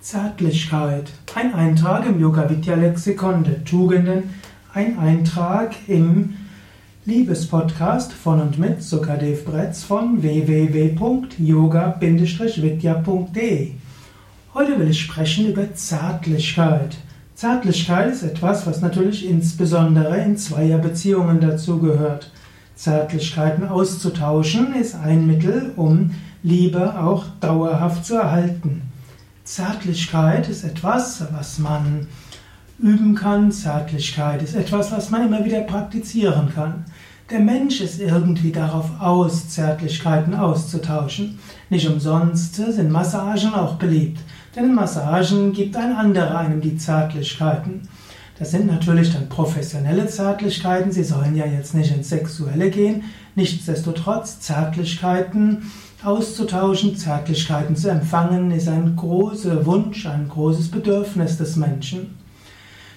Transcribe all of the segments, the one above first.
Zärtlichkeit. Ein Eintrag im Yoga Vidya Lexikon der Tugenden. Ein Eintrag im Liebespodcast von und mit Sukadev Bretz von www.yoga-vidya.de. Heute will ich sprechen über Zärtlichkeit. Zärtlichkeit ist etwas, was natürlich insbesondere in Zweierbeziehungen dazugehört. Zärtlichkeiten auszutauschen ist ein Mittel, um Liebe auch dauerhaft zu erhalten. Zärtlichkeit ist etwas, was man üben kann. Zärtlichkeit ist etwas, was man immer wieder praktizieren kann. Der Mensch ist irgendwie darauf aus, Zärtlichkeiten auszutauschen. Nicht umsonst sind Massagen auch beliebt. Denn Massagen gibt ein anderer einem die Zärtlichkeiten. Das sind natürlich dann professionelle Zärtlichkeiten. Sie sollen ja jetzt nicht ins Sexuelle gehen. Nichtsdestotrotz, Zärtlichkeiten auszutauschen, Zärtlichkeiten zu empfangen, ist ein großer Wunsch, ein großes Bedürfnis des Menschen.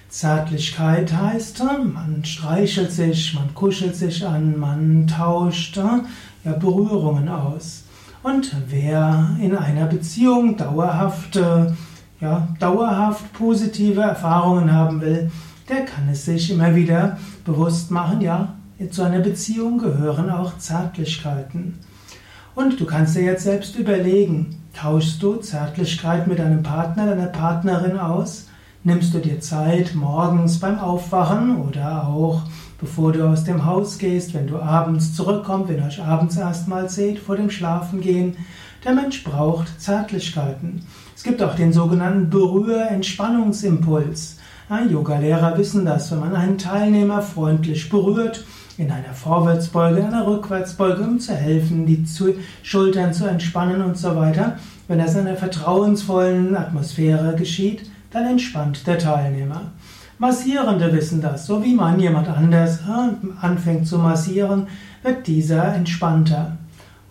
Zärtlichkeit heißt, man streichelt sich, man kuschelt sich an, man tauscht ja, Berührungen aus. Und wer in einer Beziehung dauerhafte, ja, dauerhaft positive Erfahrungen haben will, der kann es sich immer wieder bewusst machen, ja, zu einer Beziehung gehören auch Zärtlichkeiten. Und du kannst dir jetzt selbst überlegen, tauschst du Zärtlichkeit mit deinem Partner, deiner Partnerin aus? Nimmst du dir Zeit morgens beim Aufwachen oder auch bevor du aus dem Haus gehst, wenn du abends zurückkommst, wenn ihr euch abends erstmal seht, vor dem Schlafengehen? Der Mensch braucht Zärtlichkeiten. Es gibt auch den sogenannten Berühr-Entspannungsimpuls. Yoga-Lehrer wissen das, wenn man einen Teilnehmer freundlich berührt, in einer Vorwärtsbeuge, in einer Rückwärtsbeuge, um zu helfen, die Schultern zu entspannen und so weiter. Wenn das in einer vertrauensvollen Atmosphäre geschieht, dann entspannt der Teilnehmer. Massierende wissen das, so wie man jemand anders anfängt zu massieren, wird dieser entspannter.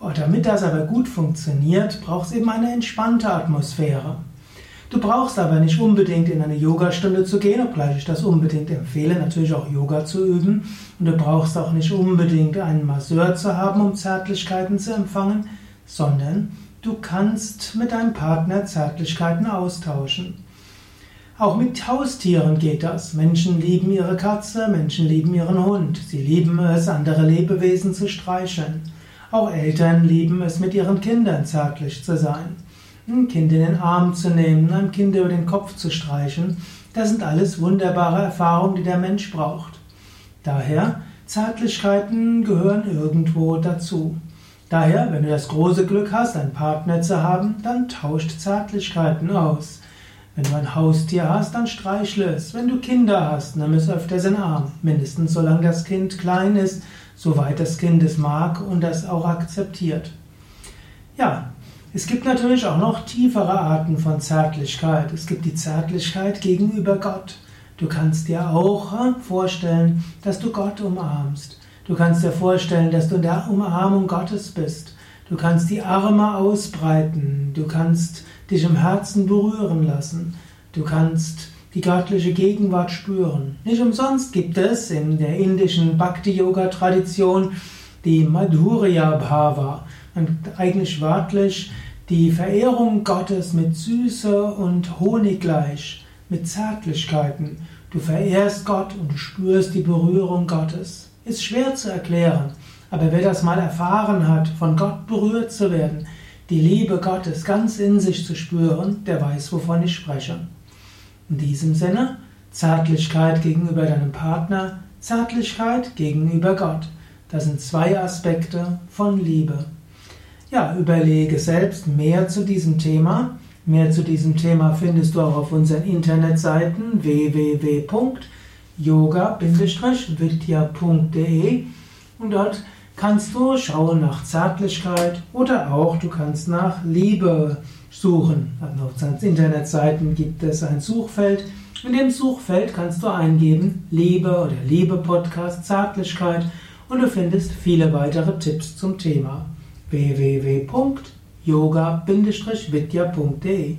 Oh, damit das aber gut funktioniert, braucht es eben eine entspannte Atmosphäre. Du brauchst aber nicht unbedingt in eine Yogastunde zu gehen, obgleich ich das unbedingt empfehle, natürlich auch Yoga zu üben. Und du brauchst auch nicht unbedingt einen Masseur zu haben, um Zärtlichkeiten zu empfangen, sondern du kannst mit deinem Partner Zärtlichkeiten austauschen. Auch mit Haustieren geht das. Menschen lieben ihre Katze, Menschen lieben ihren Hund. Sie lieben es, andere Lebewesen zu streicheln. Auch Eltern lieben es, mit ihren Kindern zärtlich zu sein ein Kind in den Arm zu nehmen, einem Kind über den Kopf zu streichen, das sind alles wunderbare Erfahrungen, die der Mensch braucht. Daher, Zärtlichkeiten gehören irgendwo dazu. Daher, wenn du das große Glück hast, einen Partner zu haben, dann tauscht Zärtlichkeiten aus. Wenn du ein Haustier hast, dann streichle es. Wenn du Kinder hast, nimm es öfters in Arm. Mindestens solange das Kind klein ist, soweit das Kind es mag und das auch akzeptiert. Ja, es gibt natürlich auch noch tiefere Arten von Zärtlichkeit. Es gibt die Zärtlichkeit gegenüber Gott. Du kannst dir auch äh, vorstellen, dass du Gott umarmst. Du kannst dir vorstellen, dass du in der Umarmung Gottes bist. Du kannst die Arme ausbreiten. Du kannst dich im Herzen berühren lassen. Du kannst die göttliche Gegenwart spüren. Nicht umsonst gibt es in der indischen Bhakti-Yoga-Tradition die Madhurya Bhava. Und eigentlich wörtlich die Verehrung Gottes mit Süße und Honig gleich, mit Zärtlichkeiten. Du verehrst Gott und spürst die Berührung Gottes. Ist schwer zu erklären, aber wer das mal erfahren hat, von Gott berührt zu werden, die Liebe Gottes ganz in sich zu spüren, der weiß, wovon ich spreche. In diesem Sinne, Zärtlichkeit gegenüber deinem Partner, Zärtlichkeit gegenüber Gott. Das sind zwei Aspekte von Liebe. Ja, überlege selbst mehr zu diesem Thema. Mehr zu diesem Thema findest du auch auf unseren Internetseiten www.yoga-vidya.de und dort kannst du schauen nach Zärtlichkeit oder auch du kannst nach Liebe suchen. Auf Internetseiten gibt es ein Suchfeld. In dem Suchfeld kannst du eingeben Liebe oder Liebe Podcast Zärtlichkeit und du findest viele weitere Tipps zum Thema www.yoga-vidya.de